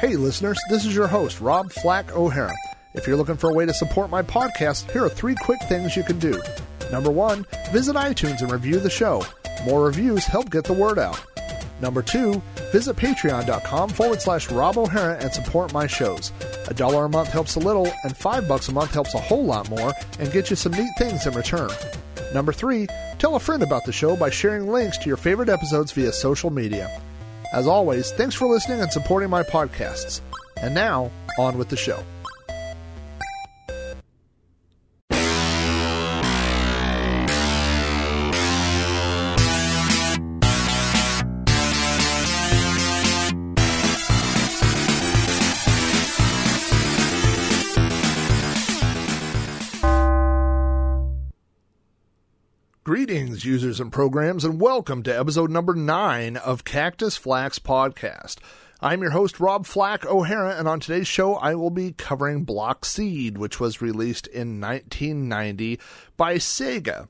Hey, listeners, this is your host, Rob Flack O'Hara. If you're looking for a way to support my podcast, here are three quick things you can do. Number one, visit iTunes and review the show. More reviews help get the word out. Number two, visit patreon.com forward slash Rob O'Hara and support my shows. A dollar a month helps a little, and five bucks a month helps a whole lot more and gets you some neat things in return. Number three, tell a friend about the show by sharing links to your favorite episodes via social media. As always, thanks for listening and supporting my podcasts. And now, on with the show. Greetings, users and programs, and welcome to episode number nine of Cactus Flack's Podcast. I'm your host, Rob Flack O'Hara, and on today's show, I will be covering Bloxeed, which was released in 1990 by Sega.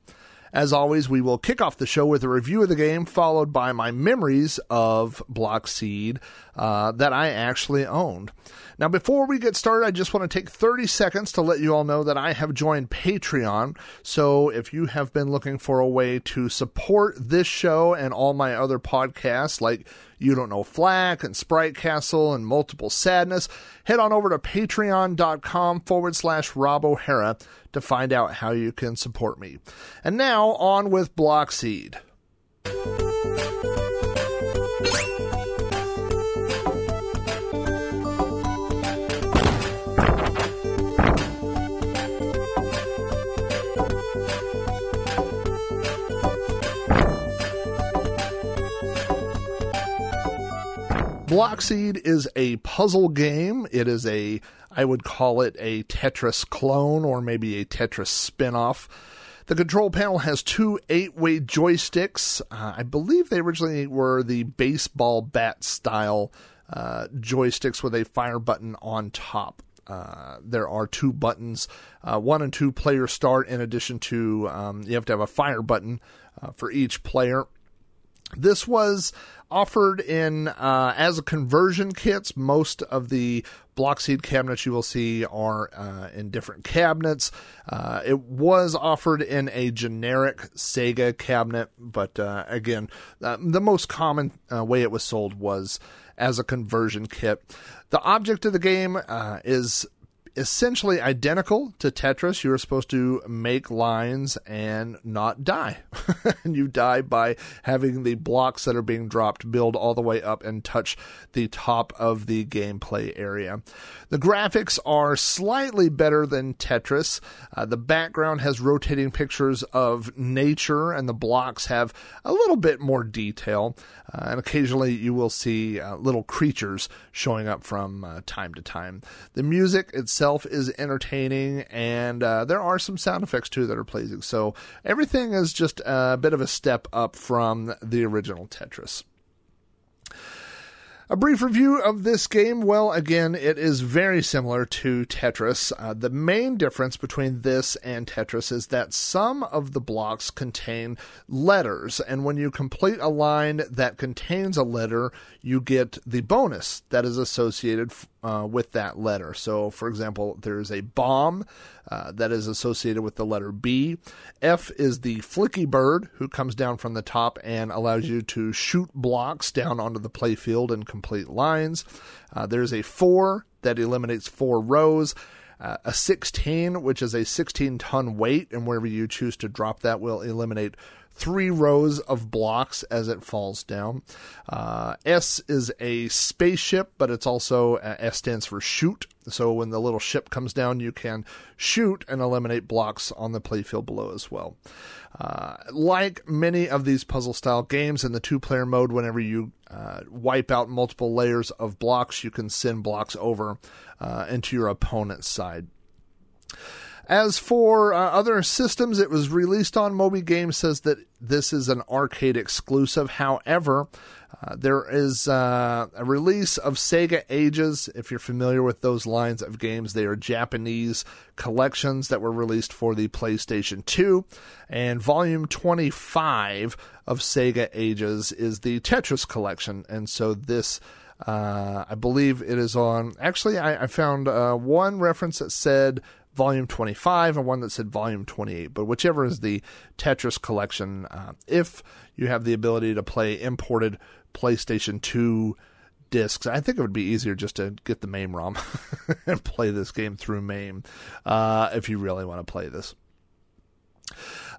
As always, we will kick off the show with a review of the game, followed by my memories of Bloxeed uh, that I actually owned. Now, before we get started, I just want to take 30 seconds to let you all know that I have joined Patreon. So, if you have been looking for a way to support this show and all my other podcasts, like You Don't Know Flack and Sprite Castle and Multiple Sadness, head on over to patreon.com forward slash Rob O'Hara to find out how you can support me. And now, on with Block Seed. Bloxeed is a puzzle game. It is a, I would call it a Tetris clone or maybe a Tetris spin off. The control panel has two eight way joysticks. Uh, I believe they originally were the baseball bat style uh, joysticks with a fire button on top. Uh, there are two buttons, uh, one and two player start, in addition to um, you have to have a fire button uh, for each player. This was offered in uh, as a conversion kits. Most of the Bloxeed cabinets you will see are uh, in different cabinets. Uh, it was offered in a generic Sega cabinet, but uh, again, uh, the most common uh, way it was sold was as a conversion kit. The object of the game is essentially identical to Tetris. You are supposed to make lines and not die. and you die by having the blocks that are being dropped build all the way up and touch the top of the gameplay area. The graphics are slightly better than Tetris. Uh, the background has rotating pictures of nature, and the blocks have a little bit more detail. Uh, and occasionally you will see uh, little creatures showing up from uh, time to time. The music itself is entertaining, and uh, there are some sound effects too that are pleasing. So everything is just a bit of a step up from the original Tetris. A brief review of this game. Well, again, it is very similar to Tetris. Uh, the main difference between this and Tetris is that some of the blocks contain letters, and when you complete a line that contains a letter, you get the bonus that is associated uh, with that letter. So, for example, there's a bomb uh, that is associated with the letter B. F is the flicky bird who comes down from the top and allows you to shoot blocks down onto the playfield and complete lines. Uh, there's a 4 that eliminates four rows. Uh, a 16, which is a 16 ton weight, and wherever you choose to drop that will eliminate three rows of blocks as it falls down. Uh, S is a spaceship, but it's also uh, S stands for shoot. So when the little ship comes down, you can shoot and eliminate blocks on the playfield below as well. Uh, like many of these puzzle style games in the two player mode, whenever you uh, wipe out multiple layers of blocks, you can send blocks over uh, into your opponent's side. As for uh, other systems, it was released on Moby Games says that this is an arcade exclusive. However, uh, there is uh, a release of Sega Ages. If you're familiar with those lines of games, they are Japanese collections that were released for the PlayStation 2. And volume 25 of Sega Ages is the Tetris collection. And so this Uh, I believe it is on. Actually, I, I found uh, one reference that said volume 25 and one that said volume 28, but whichever is the Tetris collection, uh, if you have the ability to play imported PlayStation 2 discs, I think it would be easier just to get the MAME ROM and play this game through MAME uh, if you really want to play this.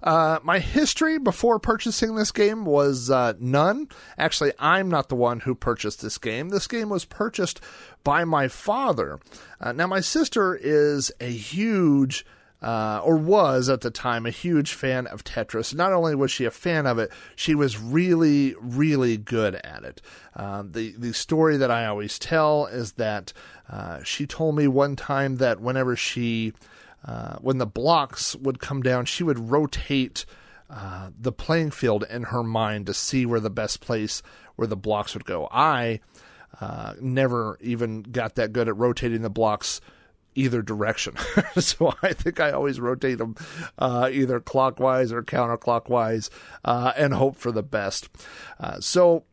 Uh, my history before purchasing this game was uh, none. Actually, I'm not the one who purchased this game. This game was purchased by my father. Uh, now, my sister is a huge. Uh, or was at the time a huge fan of Tetris. Not only was she a fan of it, she was really, really good at it. Um, the the story that I always tell is that uh, she told me one time that whenever she uh, when the blocks would come down, she would rotate uh, the playing field in her mind to see where the best place where the blocks would go. I uh, never even got that good at rotating the blocks either direction. so I think I always rotate them uh, either clockwise or counterclockwise uh, and hope for the best. Uh, so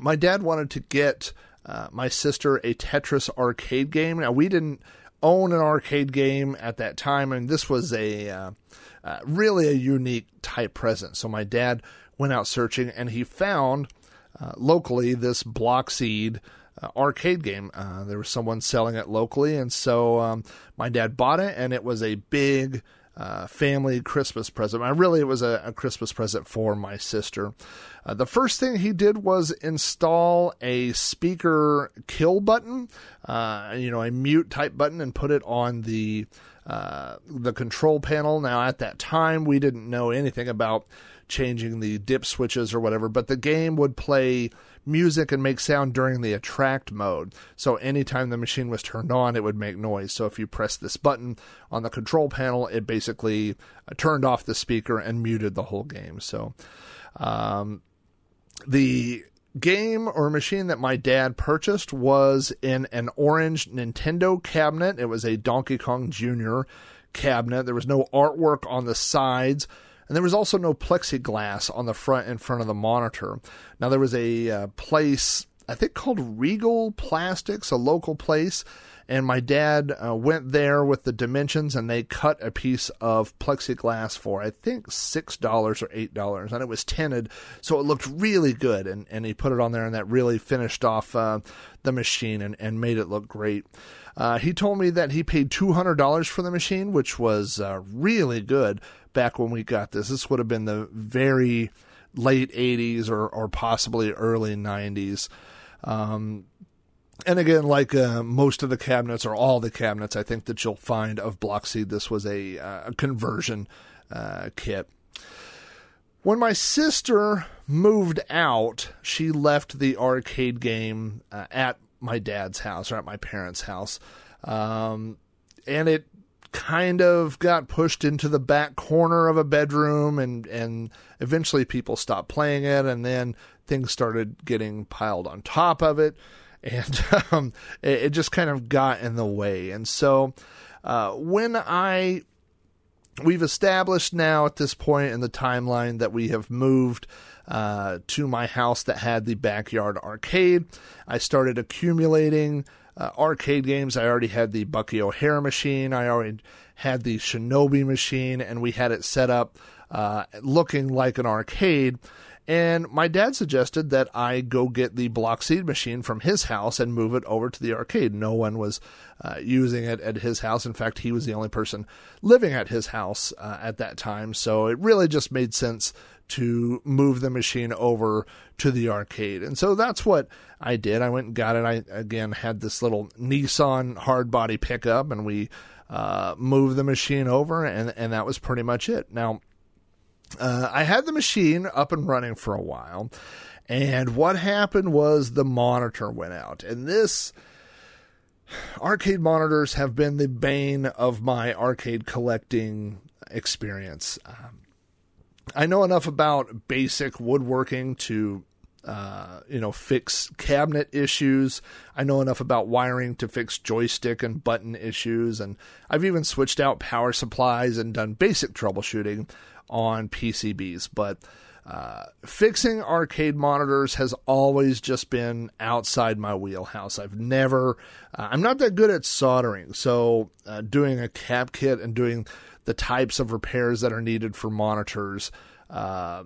my dad wanted to get uh, my sister a Tetris arcade game. Now we didn't own an arcade game at that time, and this was a uh, uh, really a unique type present. So my dad went out searching, and he found uh, locally this Bloxeed uh, arcade game. Uh, there was someone selling it locally, and so um, my dad bought it, and it was a big uh, family Christmas present. I really, it was a, a Christmas present for my sister. Uh, the first thing he did was install a speaker kill button, uh, you know, a mute type button, and put it on the uh, the control panel. Now, at that time, we didn't know anything about changing the dip switches or whatever, but the game would play music and make sound during the attract mode. So anytime the machine was turned on, it would make noise. So if you press this button on the control panel, it basically uh, turned off the speaker and muted the whole game. So um, the game or machine that my dad purchased was in an orange Nintendo cabinet. It was a Donkey Kong Jr. cabinet. There was no artwork on the sides. And there was also no plexiglass on the front in front of the monitor. Now there was a uh, place I think called Regal Plastics, a local place, and my dad uh, went there with the dimensions and they cut a piece of plexiglass for I think six dollars or eight dollars, and it was tinted, so it looked really good. And and he put it on there, and that really finished off uh, the machine and and made it look great. Uh, he told me that he paid two hundred dollars for the machine, which was uh, really good back when we got this. This would have been the very late 80s or, or possibly early 90s. Um, and again, like uh, most of the cabinets or all the cabinets, I think that you'll find of Bloxeed, this was a, uh, conversion uh, kit. When my sister moved out, she left the arcade game uh, at my dad's house or at my parents' house. Um, and it kind of got pushed into the back corner of a bedroom and and eventually people stopped playing it and then things started getting piled on top of it and um, it, it, just kind of got in the way and so uh, when i we've established now at this point in the timeline that we have moved uh, to my house that had the backyard arcade i started accumulating uh, arcade games. I already had the Bucky O'Hare machine. I already had the Shinobi machine, and we had it set up uh, looking like an arcade. And my dad suggested that I go get the Bloxeed machine from his house and move it over to the arcade. No one was uh, using it at his house. In fact, he was the only person living at his house uh, at that time. So it really just made sense to move the machine over to the arcade. And so that's what I did. I went and got it. I, again, had this little Nissan hard body pickup and we uh, moved the machine over, and, and that was pretty much it. Now, uh, I had the machine up and running for a while, and what happened was the monitor went out. And this arcade monitors have been the bane of my arcade collecting experience. Um, I know enough about basic woodworking to uh, you know, fix cabinet issues. I know enough about wiring to fix joystick and button issues, and I've even switched out power supplies and done basic troubleshooting on PCBs. But Uh, fixing arcade monitors has always just been outside my wheelhouse. I've never, uh, I'm not that good at soldering. So, uh, doing a cap kit and doing the types of repairs that are needed for monitors uh,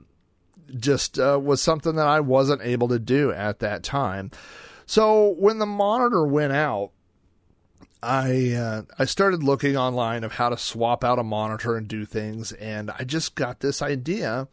just uh, was something that I wasn't able to do at that time. So, when the monitor went out, I uh, I started looking online of how to swap out a monitor and do things, and I just got this idea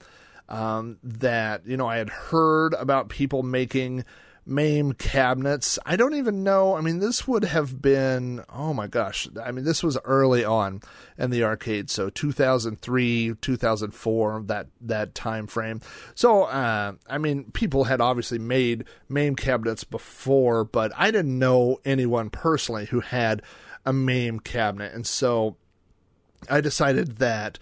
um, that you know I had heard about people making MAME cabinets. I don't even know. I mean, this would have been oh my gosh. I mean, this was early on in the arcade, so 2003, 2004, that that time frame. So, uh, I mean, people had obviously made MAME cabinets before, but I didn't know anyone personally who had a MAME cabinet, and so I decided that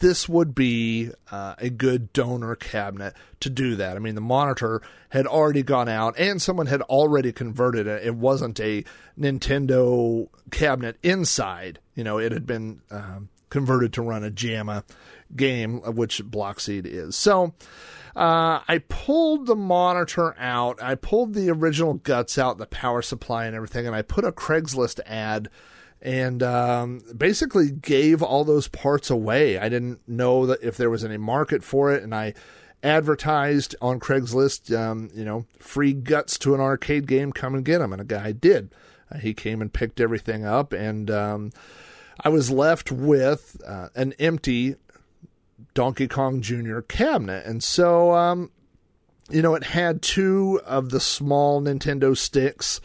this would be uh, a good donor cabinet to do that. I mean, the monitor had already gone out and someone had already converted it. It wasn't a Nintendo cabinet inside, you know, it had been um, converted to run a JAMMA game, which Bloxeed is. So, uh, I pulled the monitor out. I pulled the original guts out, the power supply and everything, and I put a Craigslist ad and um, basically gave all those parts away. I didn't know that if there was any market for it, and I advertised on Craigslist, um, you know, free guts to an arcade game, come and get them. And a guy did. Uh, he came and picked everything up, and um, I was left with uh, an empty Donkey Kong Jr. cabinet. And so, um, you know, it had two of the small Nintendo sticks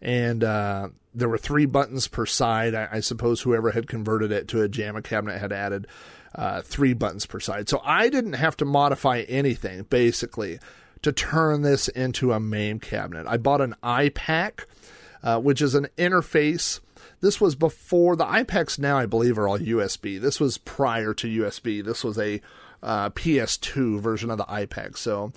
and uh, there were three buttons per side. I, I, suppose whoever had converted it to a JAMMA cabinet had added uh, three buttons per side. So I didn't have to modify anything basically to turn this into a MAME cabinet. I bought an I-PAC, uh, which is an interface. This was before the I-PACs now, I believe, are all USB. This was prior to USB. This was a uh, PS2 version of the I-PAC. So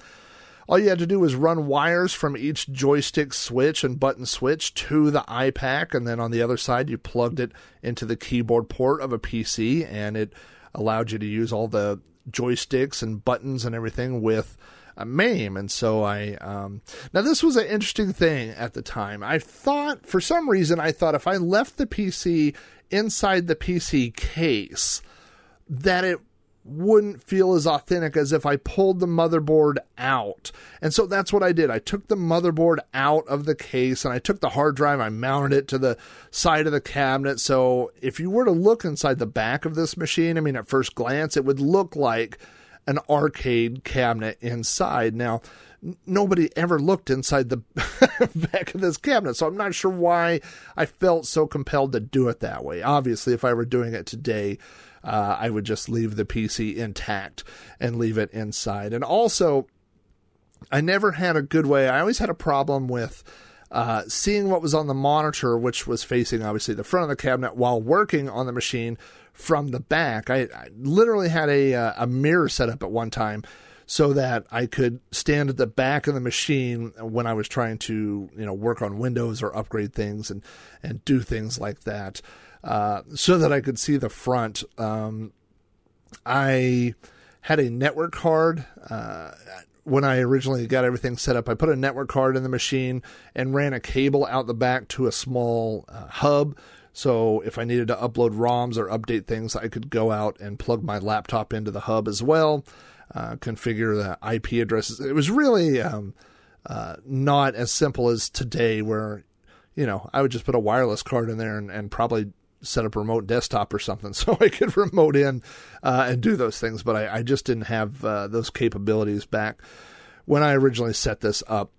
all you had to do was run wires from each joystick switch and button switch to the I-PAC, and then on the other side, you plugged it into the keyboard port of a PC, and it allowed you to use all the joysticks and buttons and everything with a MAME. And so I, um, now this was an interesting thing at the time. I thought, for some reason, I thought if I left the PC inside the PC case, that it wouldn't feel as authentic as if I pulled the motherboard out. And so that's what I did. I took the motherboard out of the case and I took the hard drive, I mounted it to the side of the cabinet. So if you were to look inside the back of this machine, I mean, at first glance, it would look like an arcade cabinet inside. Now, nobody ever looked inside the back of this cabinet. So I'm not sure why I felt so compelled to do it that way. Obviously, if I were doing it today, uh, I would just leave the PC intact and leave it inside. And also, I never had a good way. I always had a problem with uh, seeing what was on the monitor, which was facing obviously the front of the cabinet, while working on the machine from the back. I, I literally had a uh, a mirror set up at one time so that I could stand at the back of the machine when I was trying to you know work on Windows or upgrade things and and do things like that uh, so that I could see the front. Um, I had a network card. Uh, when I originally got everything set up, I put a network card in the machine and ran a cable out the back to a small uh, hub. So if I needed to upload ROMs or update things, I could go out and plug my laptop into the hub as well, uh, configure the IP addresses. It was really um, uh, not as simple as today, where you know I would just put a wireless card in there and, and probably set up a remote desktop or something so I could remote in uh, and do those things. But I, I just didn't have uh, those capabilities back when I originally set this up.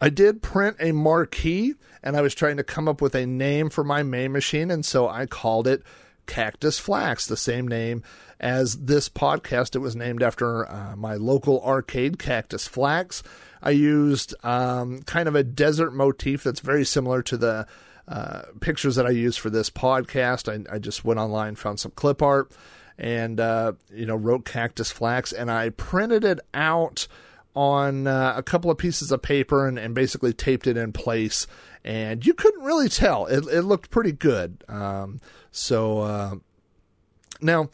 I did print a marquee and I was trying to come up with a name for my main machine. And so I called it Cactus Flack's, the same name as this podcast. It was named after uh, my local arcade, Cactus Flack's. I used um, kind of a desert motif that's very similar to the uh, pictures that I use for this podcast. I, I, just went online, found some clip art, and uh, you know wrote cactus flack's, and I printed it out on uh, a couple of pieces of paper and, and, basically taped it in place. And you couldn't really tell; it, it looked pretty good. Um, so uh, now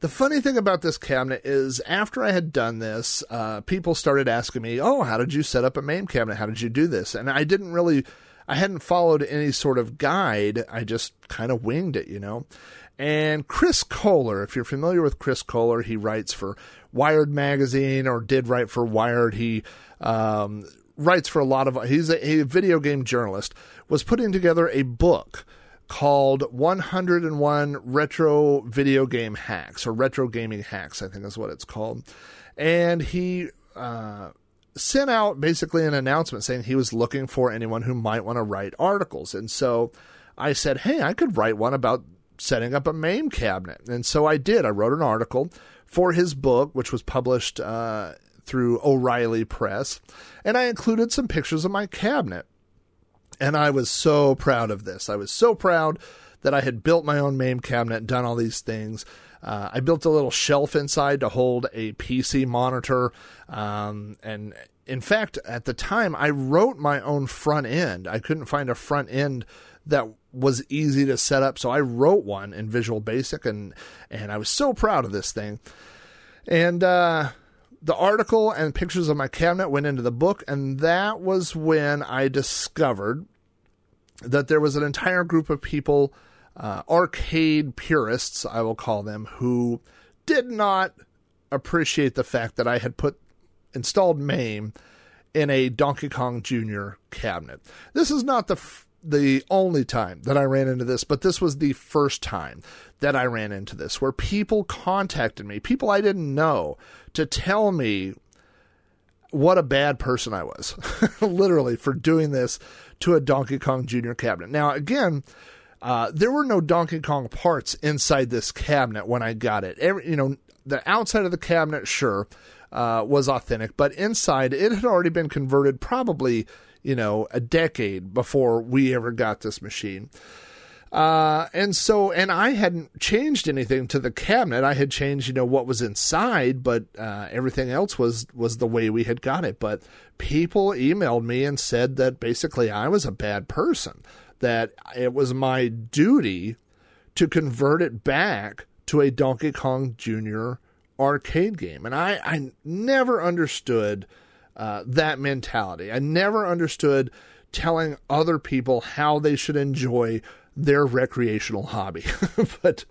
the funny thing about this cabinet is after I had done this, uh, people started asking me, Oh, how did you set up a MAME cabinet? How did you do this? And I didn't really, I hadn't followed any sort of guide. I just kind of winged it, you know. And Chris Kohler, if you're familiar with Chris Kohler, he writes for Wired Magazine or did write for Wired. He um, writes for a lot of, he's a, a video game journalist, was putting together a book called 101 Retro Video Game Hacks or Retro Gaming Hacks, I think is what it's called. And he uh, sent out basically an announcement saying he was looking for anyone who might want to write articles. And so I said, hey, I could write one about setting up a MAME cabinet. And so I did. I wrote an article for his book, which was published uh, through O'Reilly Press. And I included some pictures of my cabinet. And I was so proud of this. I was so proud that I had built my own MAME cabinet, and done all these things. Uh, I built a little shelf inside to hold a PC monitor. Um, and in fact, at the time, I wrote my own front end. I couldn't find a front end that was easy to set up, so I wrote one in Visual Basic, and and I was so proud of this thing. And uh, the article and pictures of my cabinet went into the book, and that was when I discovered that there was an entire group of people, uh, arcade purists, I will call them, who did not appreciate the fact that I had put installed MAME in a Donkey Kong Jr. cabinet. This is not the f- the only time that I ran into this, but this was the first time that I ran into this, where people contacted me, people I didn't know, to tell me what a bad person I was, literally, for doing this to a Donkey Kong Jr. cabinet. Now, again, uh, there were no Donkey Kong parts inside this cabinet when I got it. Every, you know, the outside of the cabinet, sure, uh, was authentic, but inside it had already been converted probably, you know, a decade before we ever got this machine. Uh, and so, and I hadn't changed anything to the cabinet. I had changed, you know, what was inside, but uh, everything else was was the way we had got it. But people emailed me and said that basically I was a bad person, that it was my duty to convert it back to a Donkey Kong Jr. arcade game, and I I never understood uh, that mentality. I never understood telling other people how they should enjoy their recreational hobby. but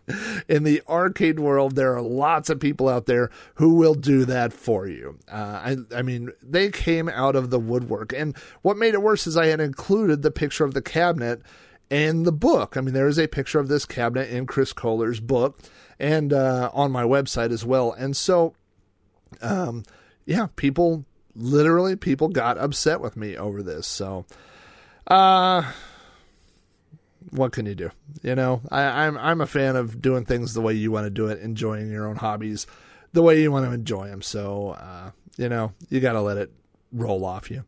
in the arcade world, there are lots of people out there who will do that for you. Uh, I, I mean, they came out of the woodwork. And what made it worse is I had included the picture of the cabinet in the book. I mean, there is a picture of this cabinet in Chris Kohler's book and uh, on my website as well. And so, um, yeah, people literally people got upset with me over this. So, uh, what can you do? You know, I, I'm I'm a fan of doing things the way you want to do it, enjoying your own hobbies the way you want to enjoy them. So, uh, you know, you got to let it roll off you.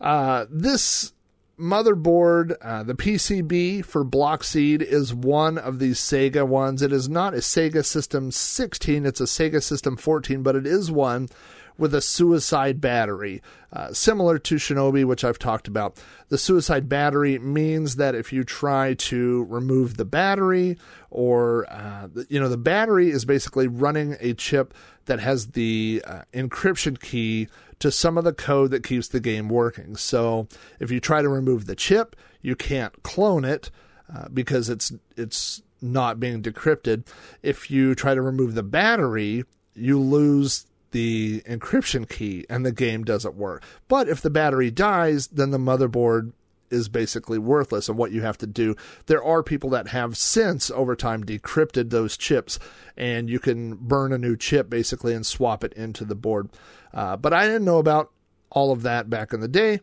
Uh, this motherboard, uh, the PCB for Bloxeed is one of these Sega ones. It is not a Sega System 16, it's a Sega System 14, but it is one with a suicide battery, uh, similar to Shinobi, which I've talked about. The suicide battery means that if you try to remove the battery, or uh, you know, the battery is basically running a chip that has the uh, encryption key to some of the code that keeps the game working. So if you try to remove the chip, you can't clone it uh, because it's it's not being decrypted. If you try to remove the battery, you lose the encryption key and the game doesn't work. But if the battery dies, then the motherboard is basically worthless and what you have to do. There are people that have since over time decrypted those chips and you can burn a new chip basically and swap it into the board. Uh, but I didn't know about all of that back in the day.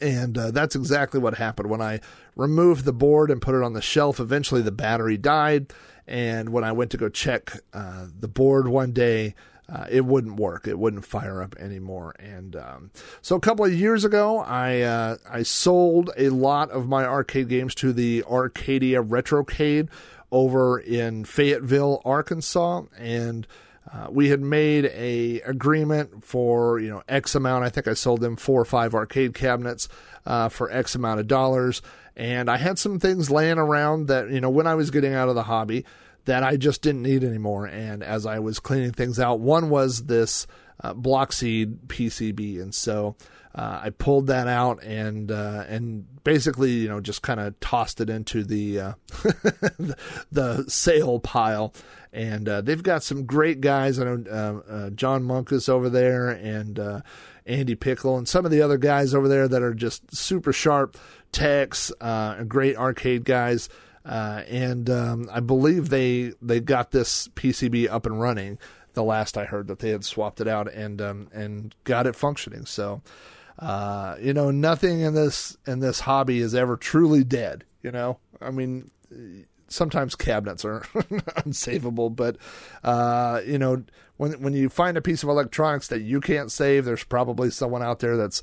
And uh, that's exactly what happened when I removed the board and put it on the shelf. Eventually, the battery died. And when I went to go check uh, the board one day, uh, it wouldn't work. It wouldn't fire up anymore. And um, so a couple of years ago, I uh, I sold a lot of my arcade games to the Arcadia Retrocade over in Fayetteville, Arkansas, and uh, we had made a agreement for you know X amount. I think I sold them four or five arcade cabinets uh, for X amount of dollars, and I had some things laying around that you know when I was getting out of the hobby that I just didn't need anymore. And as I was cleaning things out, one was this uh, Bloxeed PCB, and so uh, I pulled that out and uh, and basically you know just kind of tossed it into the uh, the sale pile. And uh, they've got some great guys. I know uh, uh, John Monk is over there, and Andy Pickle, and some of the other guys over there that are just super sharp techs, great arcade guys. And um, I believe they they got this PCB up and running the last I heard that they had swapped it out and um, and got it functioning. So, uh, you know, nothing in this in this hobby is ever truly dead. You know, I mean, sometimes cabinets are unsavable, but uh, you know, when when you find a piece of electronics that you can't save, there's probably someone out there that's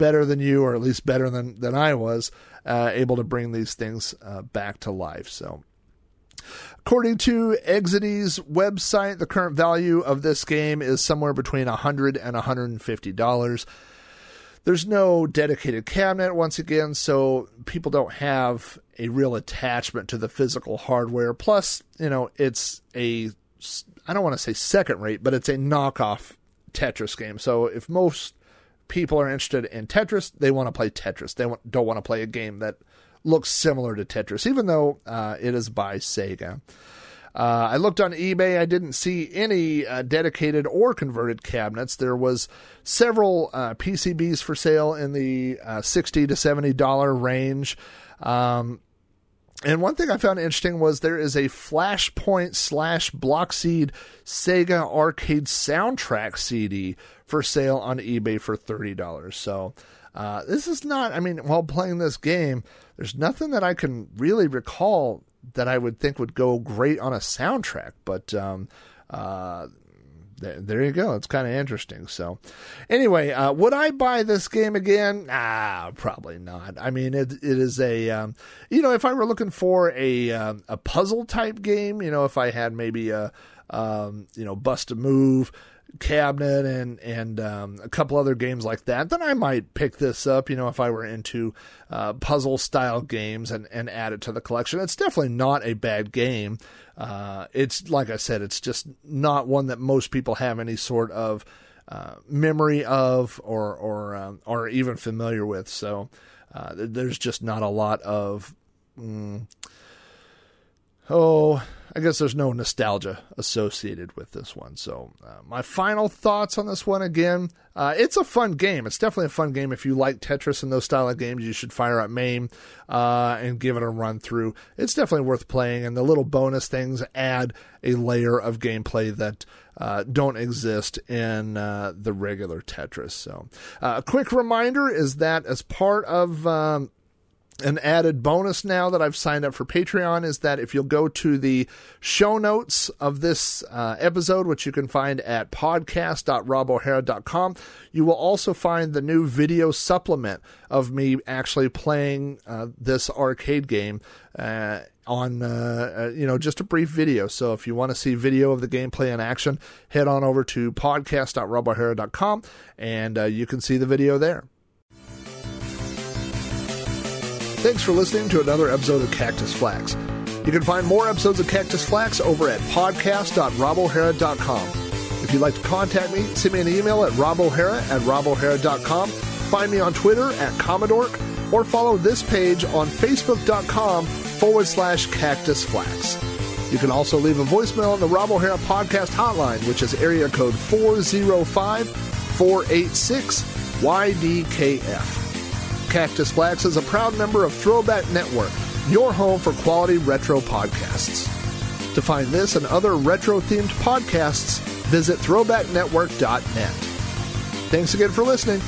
better than you, or at least better than than I was, uh, able to bring these things uh, back to life. So. According to Exidy's website, the current value of this game is somewhere between 100 and $150. There's no dedicated cabinet, once again, so people don't have a real attachment to the physical hardware. Plus, you know, it's a, I don't want to say second rate, but it's a knockoff Tetris game. So if most people are interested in Tetris, they want to play Tetris. They don't want to play a game that looks similar to Tetris, even though uh, it is by Sega. Uh, I looked on eBay. I didn't see any uh, dedicated or converted cabinets. There was several uh, PCBs for sale in the uh, sixty to seventy dollar range. Um, and one thing I found interesting was there is a Flashpoint slash Bloxeed Sega Arcade soundtrack CD for sale on eBay for thirty dollars. So uh, this is not. I mean, while playing this game, there's nothing that I can really recall that I would think would go great on a soundtrack. But um, uh, there you go. It's kind of interesting. So, anyway, uh, would I buy this game again? Ah, probably not. I mean, it it is a um, you know, if I were looking for a um, a puzzle type game, you know, if I had maybe a um, you know, bust a move cabinet and and um, a couple other games like that, then I might pick this up. You know, if I were into uh, puzzle style games and and add it to the collection, it's definitely not a bad game. Uh, it's like I said, it's just not one that most people have any sort of uh, memory of or or um, or even familiar with. So uh, there's just not a lot of mm, oh I guess there's no nostalgia associated with this one. So, uh, my final thoughts on this one again uh, it's a fun game. It's definitely a fun game. If you like Tetris and those style of games, you should fire up MAME uh, and give it a run through. It's definitely worth playing, and the little bonus things add a layer of gameplay that uh, don't exist in uh, the regular Tetris. So, uh, a quick reminder is that as part of um, an added bonus now that I've signed up for Patreon is that if you'll go to the show notes of this uh, episode, which you can find at podcast.robohara.com, you will also find the new video supplement of me actually playing uh, this arcade game. Uh, on uh, uh, you know just a brief video. So if you want to see video of the gameplay in action, head on over to podcast.robohara.com and uh, you can see the video there. Thanks for listening to another episode of Cactus Flack's. You can find more episodes of Cactus Flack's over at podcast.robohara.com. If you'd like to contact me, send me an email at robohara at robohara.com. Find me on Twitter at Commodore, or follow this page on facebook.com forward slash cactus flax. You can also leave a voicemail on the Rob O'Hara podcast hotline, which is area code 405 486 YDKF. Cactus Flack's is a proud member of Throwback Network, your home for quality retro podcasts. To find this and other retro themed podcasts, visit throwbacknetwork.net. Thanks again for listening.